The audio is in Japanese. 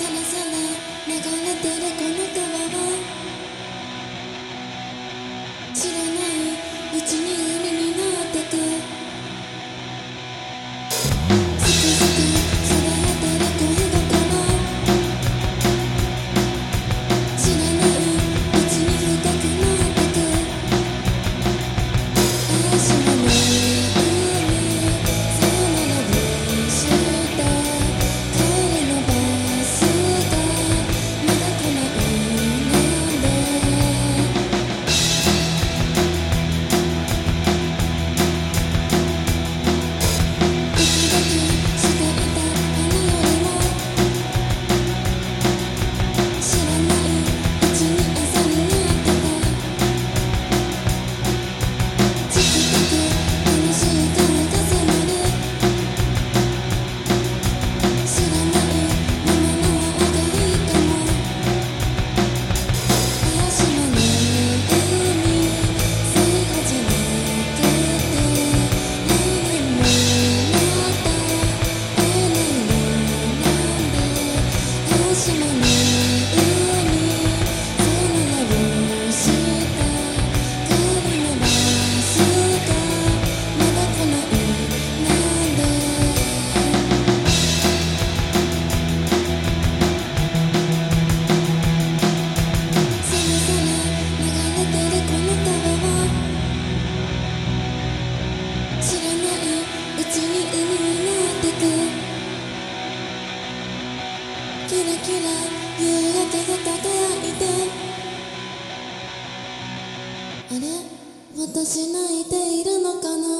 そらそら流れてるこの川は知らないうちに sim momento. キラキラ夕焼けが輝いて。あれ私泣いているのかな？